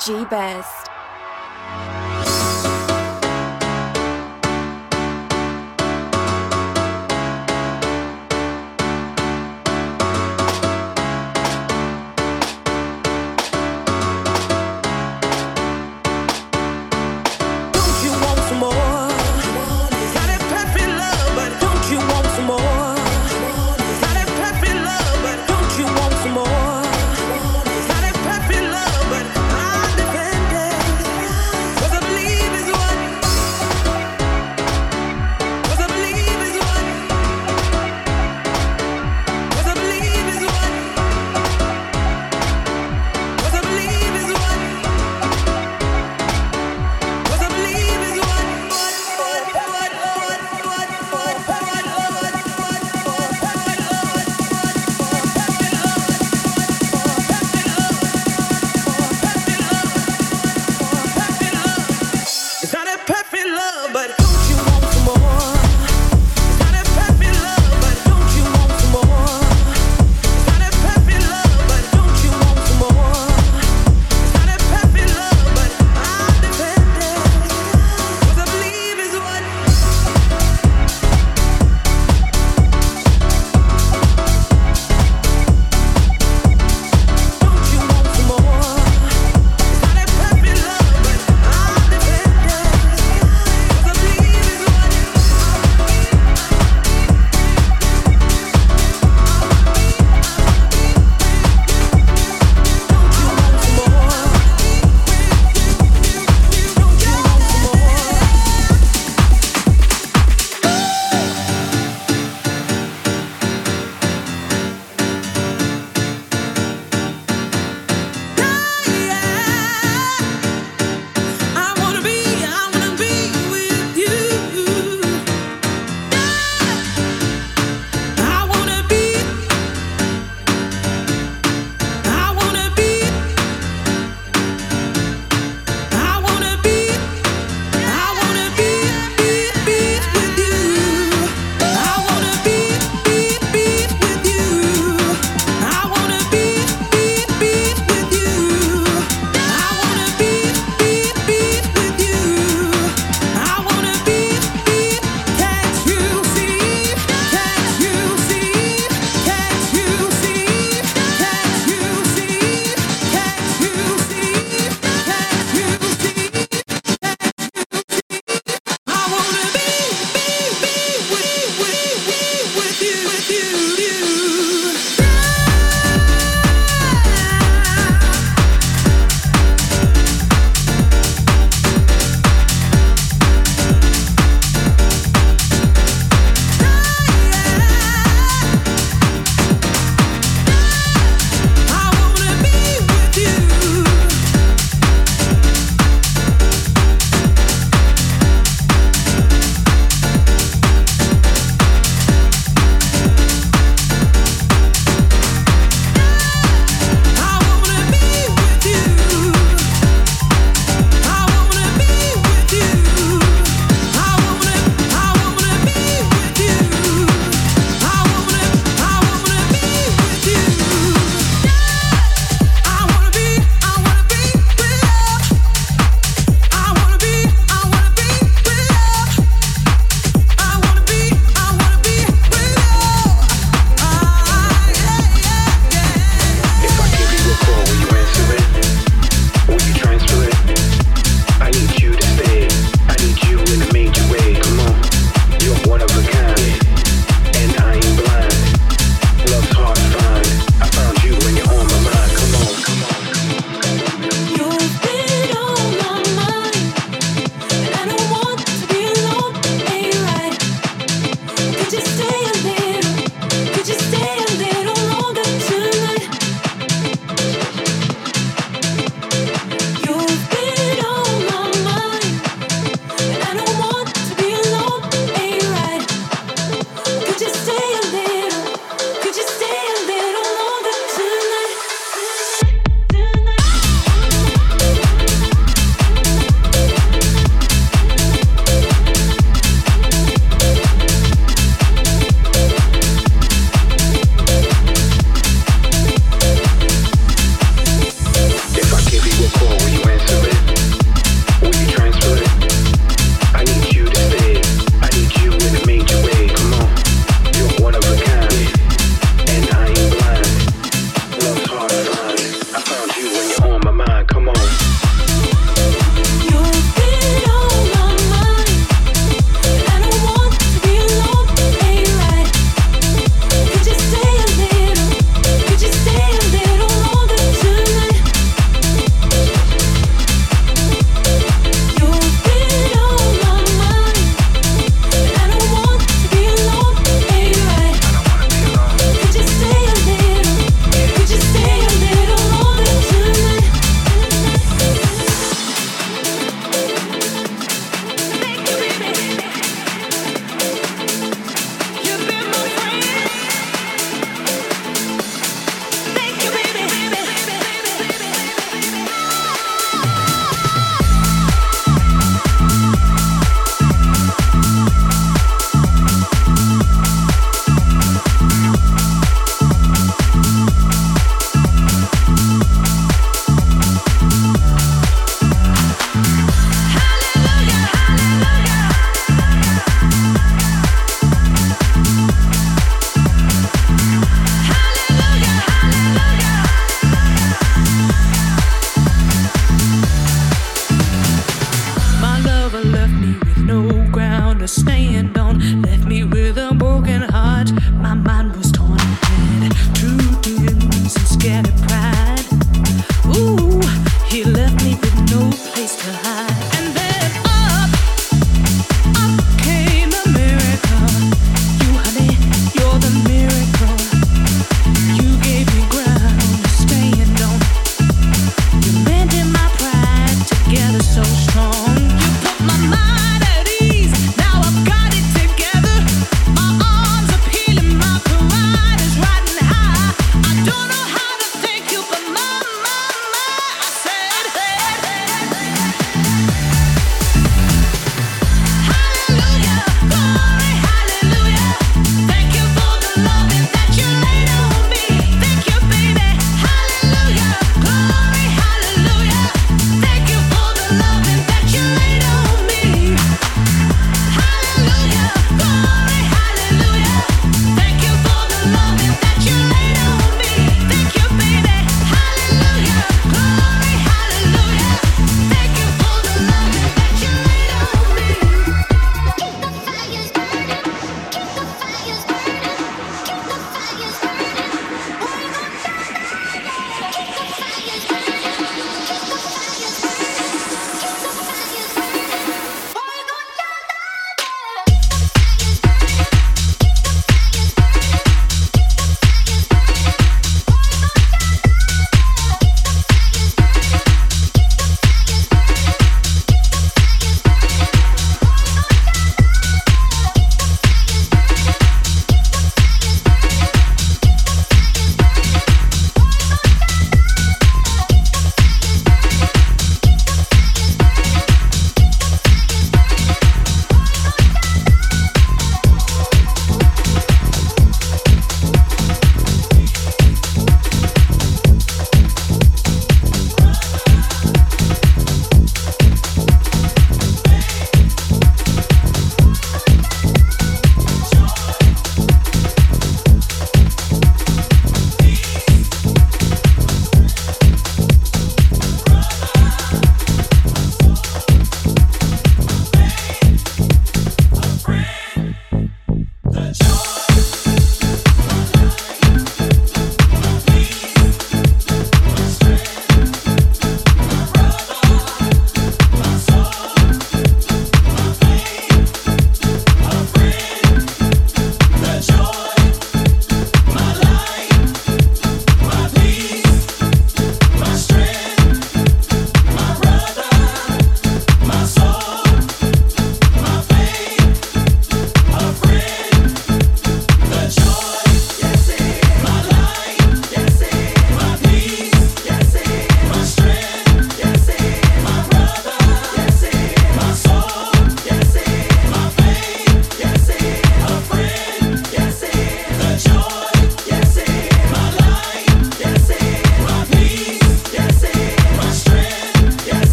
G